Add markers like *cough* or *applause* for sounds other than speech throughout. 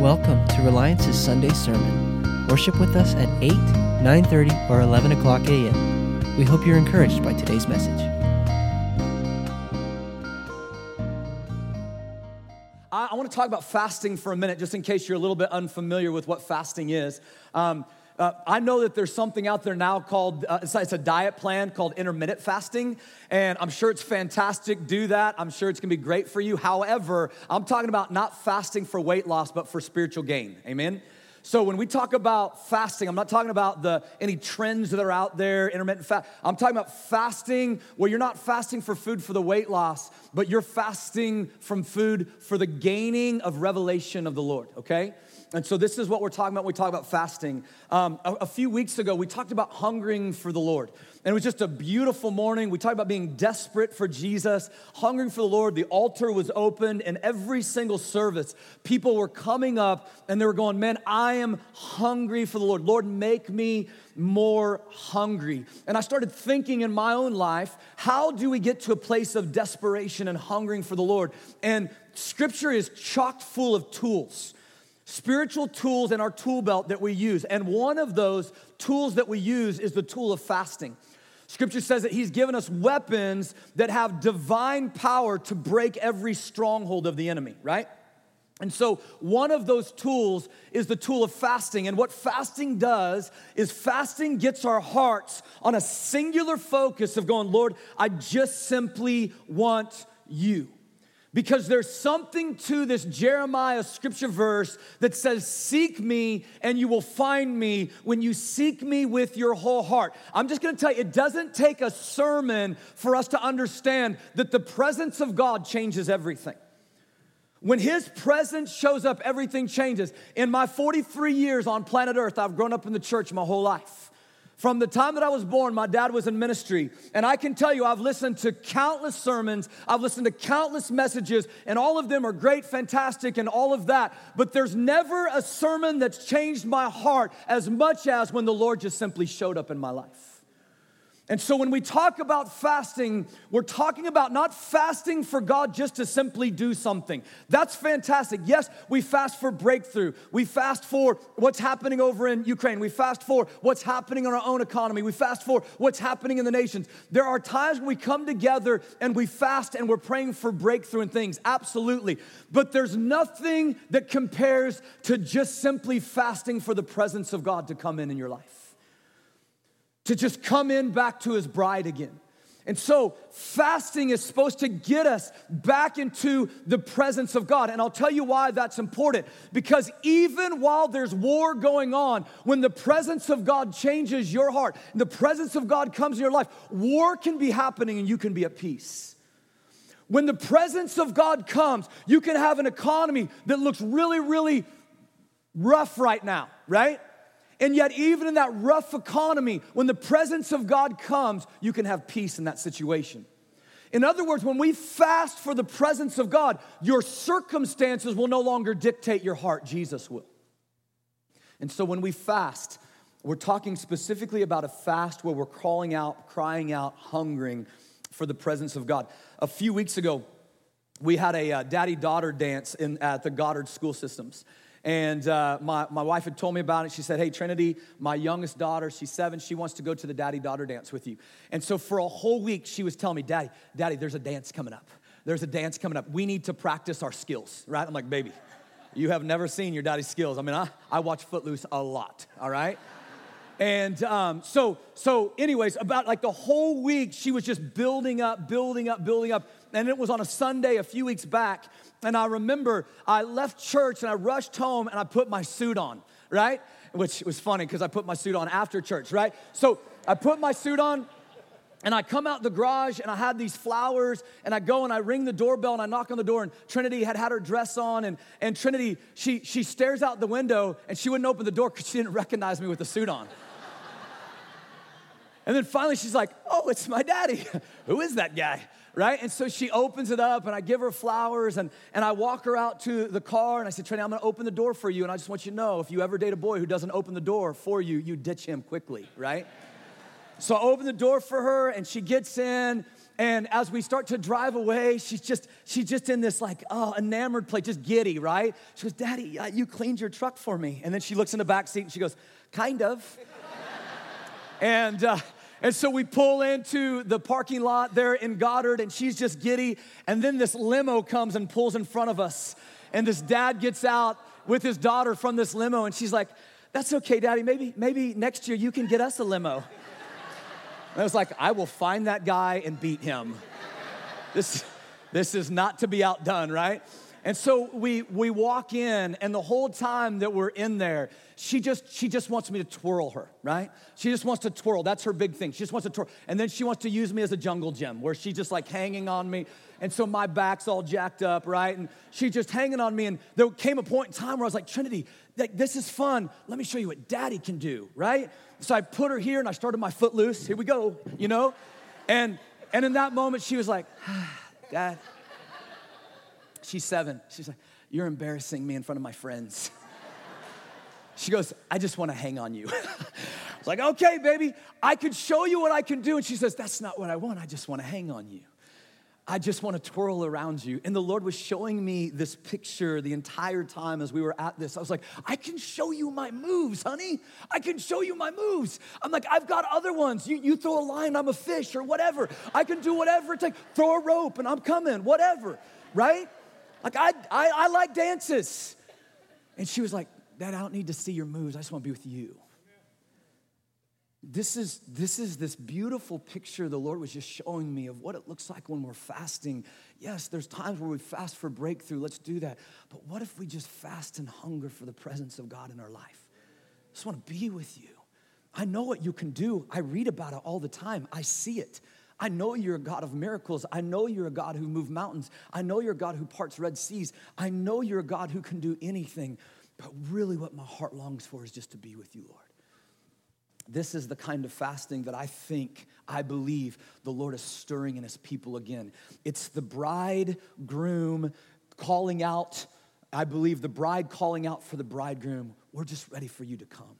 Welcome to Reliance's Sunday sermon. Worship with us at 8, 9:30, or 11 o'clock a.m. We hope you're encouraged by today's message. I, want to talk about fasting for a minute, just in case you're a little bit unfamiliar with what fasting is. Um, uh, I know that there's something out there now called, uh, it's, it's, a diet plan called intermittent fasting, and I'm sure it's fantastic. Do that. I'm sure it's gonna be great for you. However, I'm talking about not fasting for weight loss, but for spiritual gain. Amen? So when we talk about fasting, I'm not talking about the any trends that are out there, intermittent fast. I'm talking about fasting where you're not fasting for food for the weight loss, but you're fasting from food for the gaining of revelation of the Lord, okay? And so, this is what we're talking about when we talk about fasting. Um, a, a, few weeks ago, we talked about hungering for the Lord. And it was just a beautiful morning. We talked about being desperate for Jesus, hungering for the Lord. The altar was opened, and every single service, people were coming up and they were going, Man, I am hungry for the Lord. Lord, make me more hungry. And I started thinking in my own life, how do we get to a place of desperation and hungering for the Lord? And scripture is chock full of tools spiritual tools in our tool belt that we use. And one of those tools that we use is the tool of fasting. Scripture says that He's given us weapons that have divine power to break every stronghold of the enemy, right? And so, one of those tools is the tool of fasting. And what fasting does is fasting gets our hearts on a singular focus of going, Lord, I just simply want you. Because there's something to this Jeremiah scripture verse that says, Seek me and you will find me when you seek me with your whole heart. I'm just gonna tell you, it doesn't take a sermon for us to understand that the presence of God changes everything. When His presence shows up, everything changes. In my 43 years on planet Earth, I've grown up in the church my whole life. From the time that I was born, my dad was in ministry. And I can tell you, I've listened to countless sermons, I've listened to countless messages, and all of them are great, fantastic, and all of that. But there's never a sermon that's changed my heart as much as when the Lord just simply showed up in my life. And so when we talk about fasting, we're talking about not fasting for God just to simply do something. That's fantastic. Yes, we fast for breakthrough. We fast for what's happening over in Ukraine. We fast for what's happening in our own economy. We fast for what's happening in the nations. There are times when we come together and we fast and we're praying for breakthrough and things. Absolutely. But there's nothing that compares to just simply fasting for the presence of God to come in in your life to just come in back to his bride again. And so, fasting is supposed to get us back into the presence of God. And I'll tell you why that's important. Because even while there's war going on, when the presence of God changes your heart, the presence of God comes in your life, war can be happening and you can be at peace. When the presence of God comes, you can have an economy that looks really, really rough right now, right? And yet, even in that rough economy, when the presence of God comes, you can have peace in that situation. In other words, when we fast for the presence of God, your circumstances will no longer dictate your heart, Jesus will. And so when we fast, we're talking specifically about a fast where we're calling out, crying out, hungering for the presence of God. A few weeks ago, we had a uh, daddy daughter dance in, at the Goddard School Systems. And uh, my, my wife had told me about it. She said, Hey, Trinity, my youngest daughter, she's seven, she wants to go to the daddy daughter dance with you. And so for a whole week, she was telling me, Daddy, Daddy, there's a dance coming up. There's a dance coming up. We need to practice our skills, right? I'm like, Baby, you have never seen your daddy's skills. I mean, I, I watch Footloose a lot, all right? And um, so, so, anyways, about like the whole week, she was just building up, building up, building up. And it was on a Sunday a few weeks back. And I remember I left church and I rushed home and I put my suit on, right? Which was funny because I put my suit on after church, right? So I put my suit on and I come out the garage and I had these flowers and I go and I ring the doorbell and I knock on the door and Trinity had had her dress on and, and Trinity, she, she stares out the window and she wouldn't open the door because she didn't recognize me with the suit on. And then finally she's like, oh, it's my daddy. *laughs* Who is that guy? right? And so she opens it up and I give her flowers and, and I walk her out to the car and I said, Trini, I'm gonna open the door for you. And I just want you to know if you ever date a boy who doesn't open the door for you, you ditch him quickly, right? so I open the door for her and she gets in And as we start to drive away, she's just she's just in this like oh enamored place, just giddy, right? She goes, "Daddy, uh, you cleaned your truck for me." And then she looks in the back seat and she goes, "Kind of." *laughs* and uh, and so we pull into the parking lot there in Goddard, and she's just giddy. And then this limo comes and pulls in front of us. And this dad gets out with his daughter from this limo, and she's like, That's okay, daddy. Maybe, maybe next year you can get us a limo. And I was like, I will find that guy and beat him. This, this is not to be outdone, right? And so we we walk in, and the whole time that we're in there, she just she just wants me to twirl her, right? She just wants to twirl. That's her big thing. She just wants to twirl, and then she wants to use me as a jungle gym, where she's just like hanging on me, and so my back's all jacked up, right? And she's just hanging on me. And there came a point in time where I was like, Trinity, this is fun. Let me show you what Daddy can do, right? So I put her here, and I started my Footloose. Here we go, you know, and and in that moment, she was like, ah, Dad. She's seven. She's like, You're embarrassing me in front of my friends. *laughs* She goes, I just want to hang on you. I was *laughs* like, okay, baby, I could show you what I can do. And she says, That's not what I want. I just want to hang on you. I just want to twirl around you. And the Lord was showing me this picture the entire time as we were at this. I was like, I can show you my moves, honey. I can show you my moves. I'm like, I've got other ones. You, you throw a line, I'm a fish, or whatever. I can do whatever it takes. Throw a rope, and I'm coming, whatever, right? Like, I, I, I like dances. And she was like, Dad, I don't need to see your moves. I just want to be with you. This is, this is this beautiful picture the Lord was just showing me of what it looks like when we're fasting. Yes, there's times where we fast for breakthrough. Let's do that. But what if we just fast and hunger for the presence of God in our life? I just want to be with you. I know what you can do. I read about it all the time. I see it. I know you're a God of miracles. I know you're a God who moved mountains. I know you're a God who parts red seas. I know you're a God who can do anything. But really, what my heart longs for is just to be with you, Lord. This is the kind of fasting that I think, I believe the Lord is stirring in his people again. It's the bridegroom calling out, I believe the bride calling out for the bridegroom. We're just ready for you to come.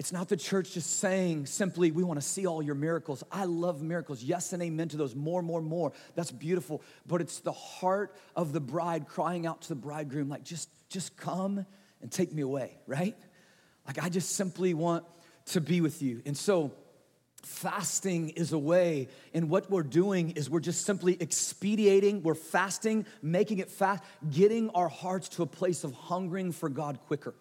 It's not the church just saying simply, we want to see all your miracles. I love miracles. Yes and amen to those. More, more, more. That's beautiful. But it's the heart of the bride crying out to the bridegroom, like, just, just come and take me away, right? Like, I just simply want to be with you. And so, fasting is a way, and what we're doing is we're just simply expediating, we're fasting, making it fast, getting our hearts to a place of hungering for God quicker.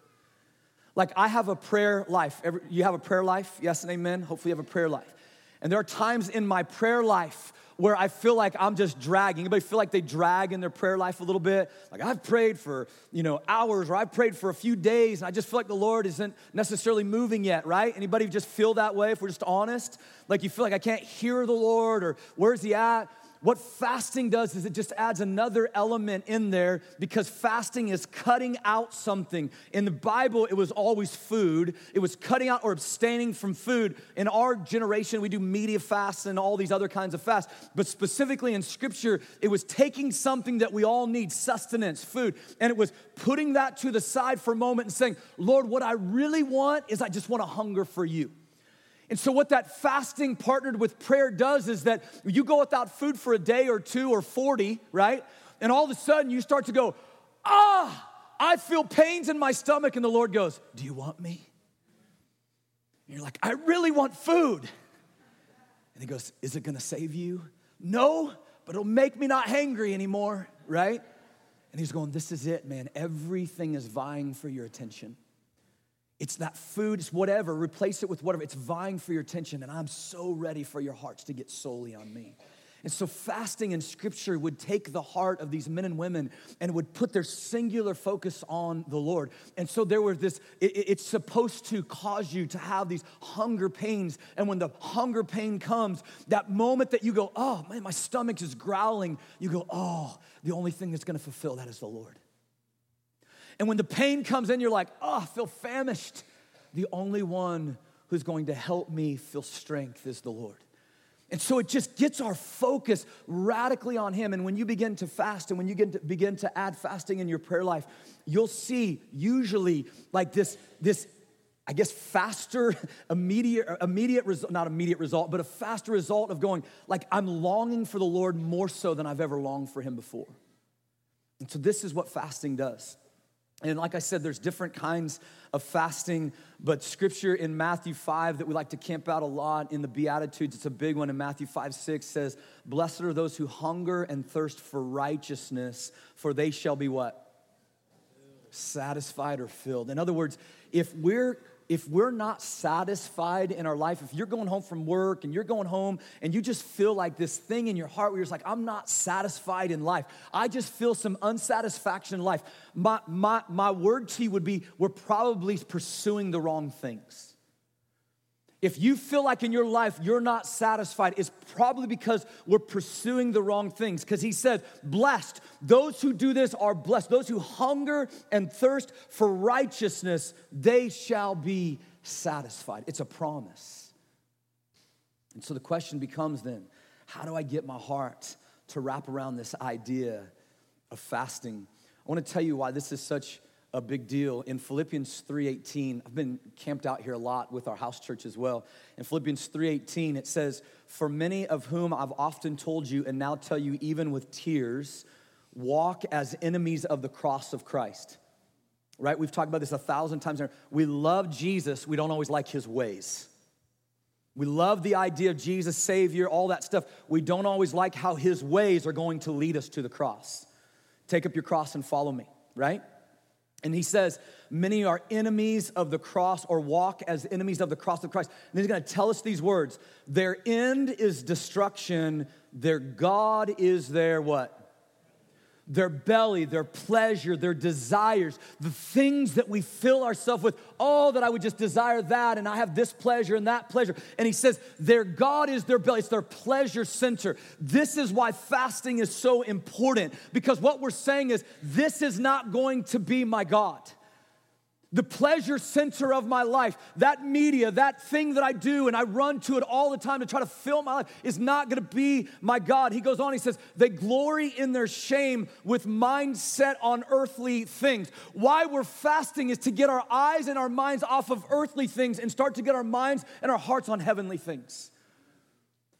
Like I have a prayer life. Every, you have a prayer life? Yes and amen. Hopefully you have a prayer life. And there are times in my prayer life where I feel like I'm just dragging. Anybody feel like they drag in their prayer life a little bit? Like I've prayed for, you know, hours or I've prayed for a few days and I just feel like the Lord isn't necessarily moving yet, right? Anybody just feel that way if we're just honest? Like you feel like I can't hear the Lord or where's he at? What fasting does is it just adds another element in there because fasting is cutting out something. In the Bible, it was always food, it was cutting out or abstaining from food. In our generation, we do media fasts and all these other kinds of fasts. But specifically in Scripture, it was taking something that we all need sustenance, food, and it was putting that to the side for a moment and saying, Lord, what I really want is I just want to hunger for you. And so, what that fasting partnered with prayer does is that you go without food for a day or two or 40, right? And all of a sudden you start to go, ah, I feel pains in my stomach. And the Lord goes, Do you want me? And you're like, I really want food. And He goes, Is it gonna save you? No, but it'll make me not hangry anymore, right? And He's going, This is it, man. Everything is vying for your attention. It's that food, it's whatever, replace it with whatever. It's vying for your attention, and I'm so ready for your hearts to get solely on me. And so, fasting in scripture would take the heart of these men and women and would put their singular focus on the Lord. And so, there was this, it, it's supposed to cause you to have these hunger pains. And when the hunger pain comes, that moment that you go, oh man, my stomach is growling, you go, oh, the only thing that's gonna fulfill that is the Lord. And when the pain comes in, you're like, oh, I feel famished. The only one who's going to help me feel strength is the Lord. And so it just gets our focus radically on Him. And when you begin to fast and when you begin to, begin to add fasting in your prayer life, you'll see usually like this, this I guess faster, *laughs* immediate, immediate result, not immediate result, but a faster result of going, like, I'm longing for the Lord more so than I've ever longed for Him before. And so, this is what fasting does. And like I said, there's different kinds of fasting, but scripture in Matthew 5 that we like to camp out a lot in the Beatitudes, it's a big one in Matthew 5 6 says, Blessed are those who hunger and thirst for righteousness, for they shall be what? Satisfied or filled. In other words, if we're if we're not satisfied in our life, if you're going home from work and you're going home and you just feel like this thing in your heart where you're like, I'm not satisfied in life, I just feel some unsatisfaction in life, my, my, my word to you would be, we're probably pursuing the wrong things. If you feel like in your life you're not satisfied, it's probably because we're pursuing the wrong things. Because he said, Blessed, those who do this are blessed. Those who hunger and thirst for righteousness, they shall be satisfied. It's a promise. And so the question becomes then, how do I get my heart to wrap around this idea of fasting? I want to tell you why this is such a big deal. In Philippians 3:18, I've been camped out here a lot with our house church as well. In Philippians 3:18 it says, "For many of whom I've often told you and now tell you even with tears, walk as enemies of the cross of Christ." Right? We've talked about this a thousand times. We love Jesus, we don't always like his ways. We love the idea of Jesus, Savior, all that stuff. We don't always like how his ways are going to lead us to the cross. Take up your cross and follow me, right? And he says, Many are enemies of the cross or walk as enemies of the cross of Christ. And he's gonna tell us these words Their end is destruction, their God is their what? Their belly, their pleasure, their desires, the things that we fill ourselves with. Oh, that I would just desire that, and I have this pleasure and that pleasure. And he says, their God is their belly, it's their pleasure center. This is why fasting is so important, because what we're saying is, this is not going to be my God the pleasure center of my life, that media, that thing that I do and I run to it all the time to try to fill my life is not gonna be my God. He goes on, he says, they glory in their shame with mindset on earthly things. Why we're fasting is to get our eyes and our minds off of earthly things and start to get our minds and our hearts on heavenly things.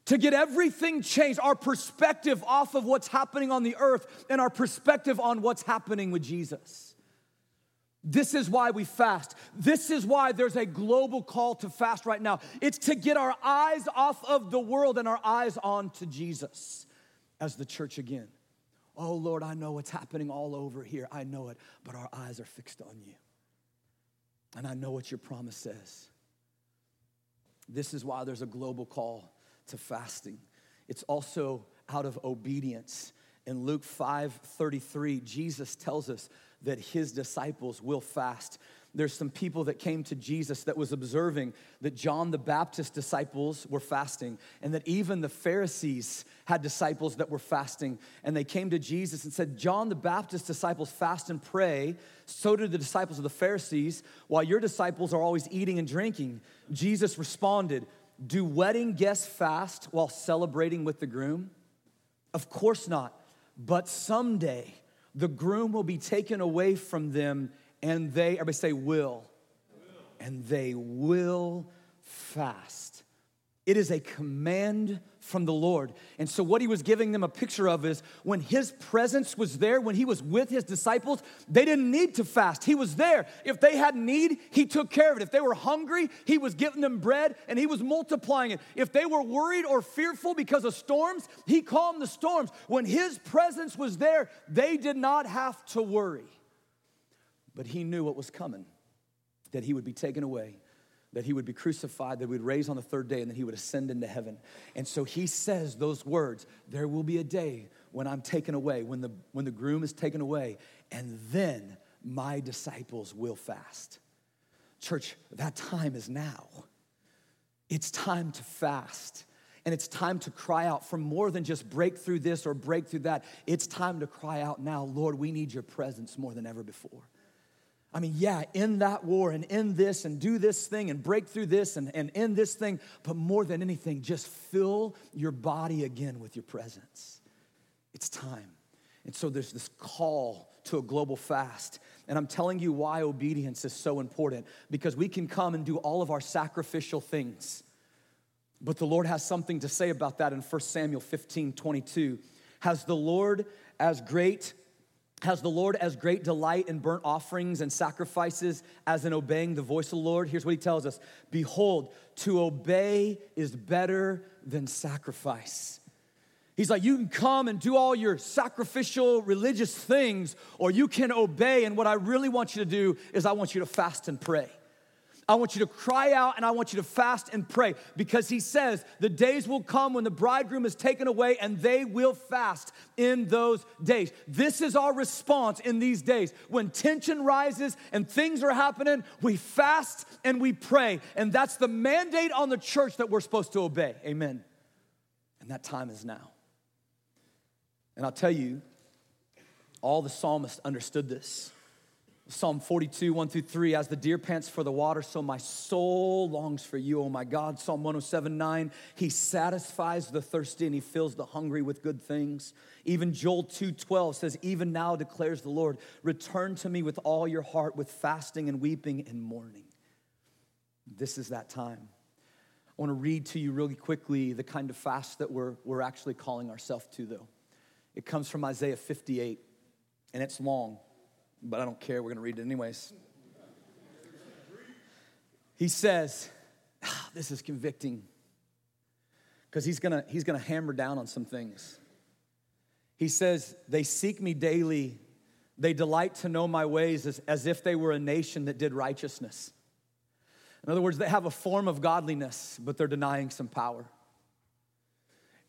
To get everything changed, our perspective off of what's happening on the earth and our perspective on what's happening with Jesus. This is why we fast. This is why there's a global call to fast right now. It's to get our eyes off of the world and our eyes on to Jesus as the church again. Oh Lord, I know what's happening all over here. I know it, but our eyes are fixed on you. And I know what your promise says. This is why there's a global call to fasting. It's also out of obedience. In Luke 5 33, Jesus tells us that his disciples will fast. There's some people that came to Jesus that was observing that John the Baptist disciples were fasting and that even the Pharisees had disciples that were fasting. And they came to Jesus and said, John the Baptist disciples fast and pray. So do the disciples of the Pharisees, while your disciples are always eating and drinking. Jesus responded, Do wedding guests fast while celebrating with the groom? Of course not. But someday, the groom will be taken away from them, and they, everybody say, will. will. And they will fast. It is a command from the Lord. And so, what he was giving them a picture of is when his presence was there, when he was with his disciples, they didn't need to fast. He was there. If they had need, he took care of it. If they were hungry, he was giving them bread and he was multiplying it. If they were worried or fearful because of storms, he calmed the storms. When his presence was there, they did not have to worry. But he knew what was coming, that he would be taken away that he would be crucified, that he would raise on the third day, and that he would ascend into heaven. And so he says those words There will be a day when I'm taken away, when the, when the groom is taken away, and then my disciples will fast. Church, that time is now. It's time to fast. And it's time to cry out for more than just break through this or break through that. It's time to cry out now, Lord, we need your presence more than ever before. I mean, yeah, in that war and in this and do this thing and break through this and, and in this thing, but more than anything, just fill your body again with your presence. It's time. And so there's this call to a global fast. And I'm telling you why obedience is so important because we can come and do all of our sacrificial things. But the Lord has something to say about that in 1 Samuel 15 22. Has the Lord as great has the Lord as great delight in burnt offerings and sacrifices as in obeying the voice of the Lord? Here's what he tells us Behold, to obey is better than sacrifice. He's like, you can come and do all your sacrificial religious things, or you can obey. And what I really want you to do is, I want you to fast and pray. I want you to cry out and I want you to fast and pray because he says the days will come when the bridegroom is taken away and they will fast in those days. This is our response in these days. When tension rises and things are happening, we fast and we pray. And that's the mandate on the church that we're supposed to obey. Amen. And that time is now. And I'll tell you, all the psalmists understood this. Psalm 42, 1 through 3, as the deer pants for the water, so my soul longs for you, oh my God. Psalm 107, 9, he satisfies the thirsty and he fills the hungry with good things. Even Joel 2, 12 says, Even now declares the Lord, return to me with all your heart, with fasting and weeping and mourning. This is that time. I want to read to you really quickly the kind of fast that we're, we're actually calling ourselves to, though. It comes from Isaiah 58, and it's long but I don't care. We're going to read it anyways. He says, ah, This is convicting because he's going to he's going to hammer down on some things. He says, They seek me daily. They delight to know my ways as, as if they were a nation that did righteousness. In other words, they have a form of godliness, but they're denying some power.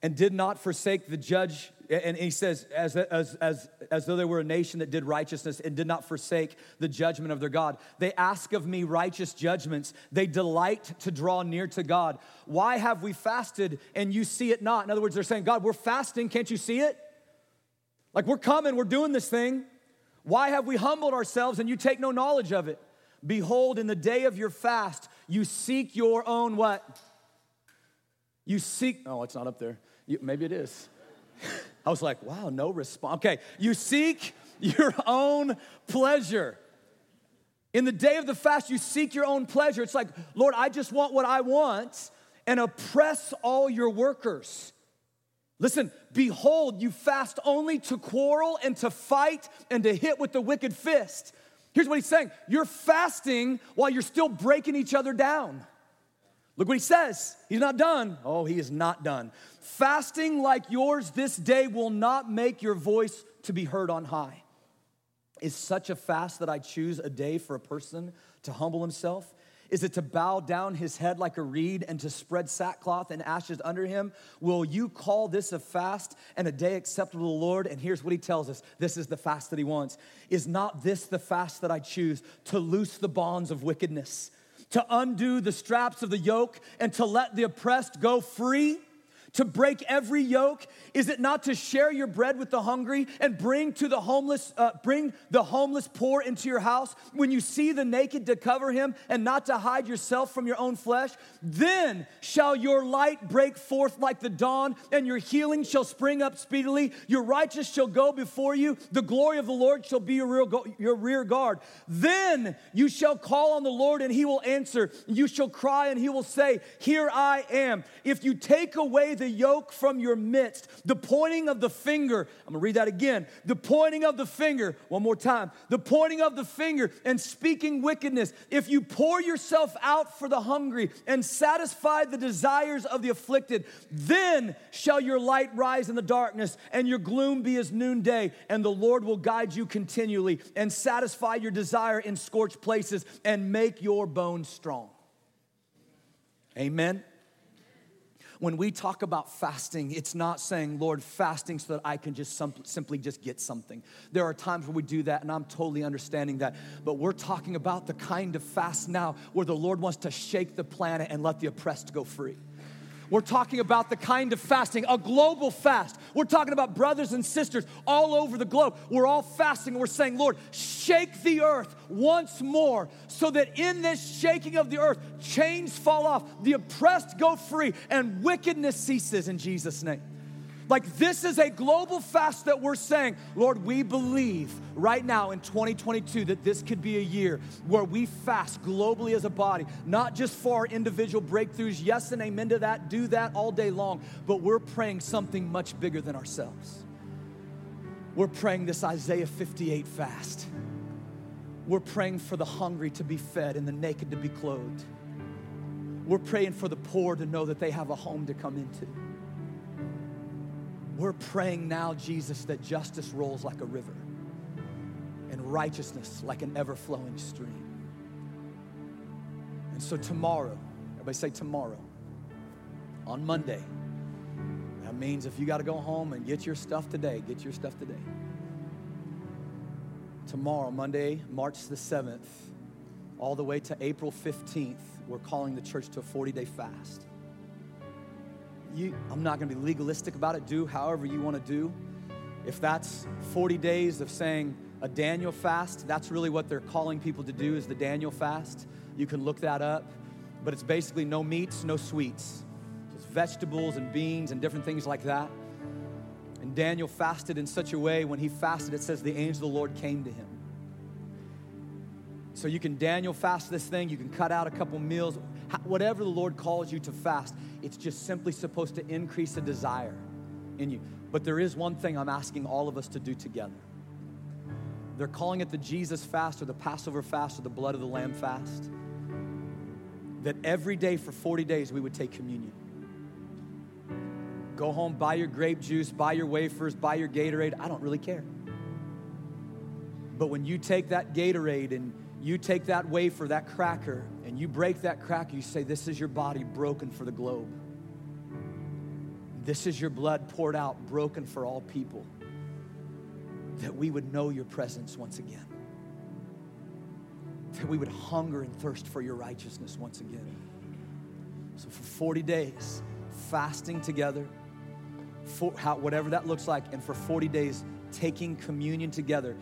And did not forsake the judge and he says, as, as, as, as though they were a nation that did righteousness and did not forsake the judgment of their God. They ask of me righteous judgments. They delight to draw near to God. Why have we fasted and you see it not? In other words, they're saying, God, we're fasting. Can't you see it? Like we're coming, we're doing this thing. Why have we humbled ourselves and you take no knowledge of it? Behold, in the day of your fast, you seek your own what? You seek, oh, it's not up there. You, maybe it is. *laughs* I was like, wow, no response. Okay, you seek your own pleasure. In the day of the fast, you seek your own pleasure. It's like, Lord, I just want what I want and oppress all your workers. Listen, behold, you fast only to quarrel and to fight and to hit with the wicked fist. Here's what he's saying you're fasting while you're still breaking each other down. Look what he says. He's not done. Oh, he is not done. Fasting like yours this day will not make your voice to be heard on high. Is such a fast that I choose a day for a person to humble himself? Is it to bow down his head like a reed and to spread sackcloth and ashes under him? Will you call this a fast and a day acceptable to the Lord? And here's what he tells us this is the fast that he wants. Is not this the fast that I choose to loose the bonds of wickedness? To undo the straps of the yoke and to let the oppressed go free? To break every yoke? Is it not to share your bread with the hungry and bring to the homeless, uh, bring the homeless poor into your house? When you see the naked, to cover him and not to hide yourself from your own flesh? Then shall your light break forth like the dawn, and your healing shall spring up speedily. Your righteous shall go before you. The glory of the Lord shall be your rear, your rear guard. Then you shall call on the Lord, and he will answer. You shall cry, and he will say, Here I am. If you take away the yoke from your midst. The pointing of the finger, I'm gonna read that again. The pointing of the finger, one more time. The pointing of the finger and speaking wickedness. If you pour yourself out for the hungry and satisfy the desires of the afflicted, then shall your light rise in the darkness and your gloom be as noonday, and the Lord will guide you continually and satisfy your desire in scorched places and make your bones strong. Amen when we talk about fasting, it's not saying, Lord, fasting so that I can just simply just get something. There are times where we do that, and I'm totally understanding that. But we're talking about the kind of fast now where the Lord wants to shake the planet and let the oppressed go free. We're talking about the kind of fasting, a global fast. We're talking about brothers and sisters all over the globe. We're all fasting and we're saying, Lord, shake the earth once more so that in this shaking of the earth, chains fall off, the oppressed go free, and wickedness ceases in Jesus' name. Like, this is a global fast that we're saying, Lord, we believe right now in 2022 that this could be a year where we fast globally as a body, not just for our individual breakthroughs. Yes and amen to that. Do that all day long. But we're praying something much bigger than ourselves. We're praying this Isaiah 58 fast. We're praying for the hungry to be fed and the naked to be clothed. We're praying for the poor to know that they have a home to come into. We're praying now, Jesus, that justice rolls like a river and righteousness like an ever flowing stream. And so, tomorrow, everybody say tomorrow, on Monday, that means if you got to go home and get your stuff today, get your stuff today. Tomorrow, Monday, March the 7th, all the way to April 15th, we're calling the church to a 40 day fast you, I'm not going to be legalistic about it. Do however you want to do. If that's 40 days of saying a Daniel fast, that's really what they're calling people to do is the Daniel fast. You can look that up. But it's basically no meats, no sweets. Just vegetables and beans and different things like that. And Daniel fasted in such a way, when he fasted, it says the angel of the Lord came to him. So you can Daniel fast this thing, you can cut out a couple meals, whatever the Lord calls you to fast, it's just simply supposed to increase a desire in you. But there is one thing I'm asking all of us to do together. They're calling it the Jesus fast or the Passover fast or the blood of the Lamb fast. That every day for 40 days we would take communion. Go home, buy your grape juice, buy your wafers, buy your Gatorade. I don't really care. But when you take that Gatorade and you take that wafer, that cracker, and you break that cracker, you say, This is your body broken for the globe. This is your blood poured out, broken for all people. That we would know your presence once again. That we would hunger and thirst for your righteousness once again. So, for 40 days, fasting together, for how, whatever that looks like, and for 40 days, taking communion together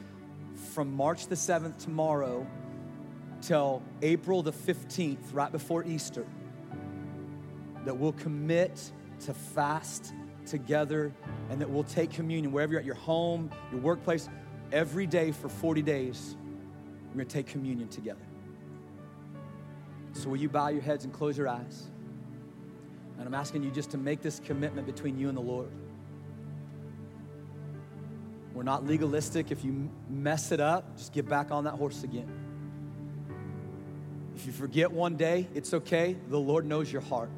from March the 7th tomorrow till April the 15th, right before Easter, that we'll commit to fast together and that we'll take communion wherever you're at your home, your workplace, every day for 40 days. We're gonna take communion together. So, will you bow your heads and close your eyes? And I'm asking you just to make this commitment between you and the Lord. We're not legalistic. If you mess it up, just get back on that horse again. You forget one day, it's okay. The Lord knows your heart.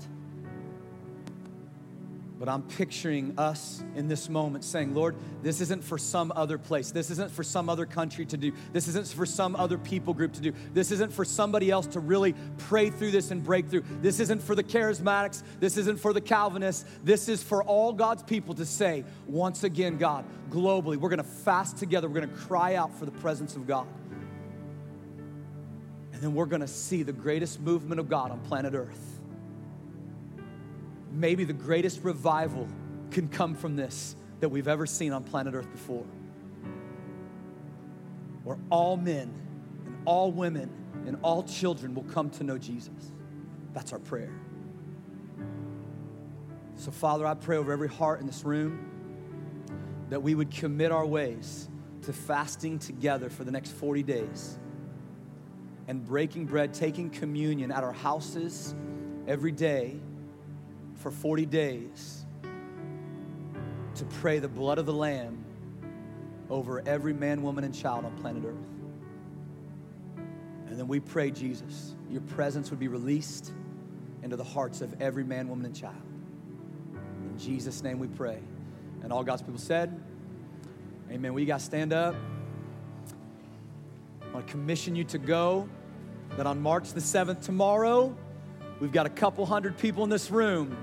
But I'm picturing us in this moment saying, Lord, this isn't for some other place. This isn't for some other country to do. This isn't for some other people group to do. This isn't for somebody else to really pray through this and break through. This isn't for the charismatics. This isn't for the Calvinists. This is for all God's people to say, once again, God, globally, we're gonna fast together. We're gonna cry out for the presence of God. And then we're going to see the greatest movement of God on planet Earth. Maybe the greatest revival can come from this that we've ever seen on planet Earth before. Where all men and all women and all children will come to know Jesus. That's our prayer. So, Father, I pray over every heart in this room that we would commit our ways to fasting together for the next 40 days and breaking bread, taking communion at our houses every day for 40 days to pray the blood of the Lamb over every man, woman, and child on planet Earth. And then we pray, Jesus, your presence would be released into the hearts of every man, woman, and child. In Jesus' name we pray. And all God's people said, Amen. Will you guys stand up? I want to commission you to go that on March the 7th, tomorrow, we've got a couple hundred people in this room.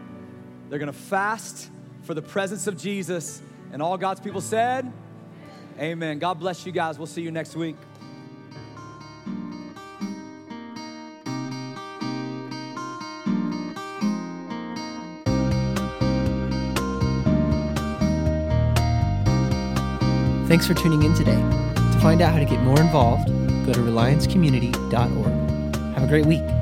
They're gonna fast for the presence of Jesus. And all God's people said, Amen. God bless you guys. We'll see you next week. Thanks for tuning in today. To find out how to get more involved, go to reliancecommunity.org. Great week.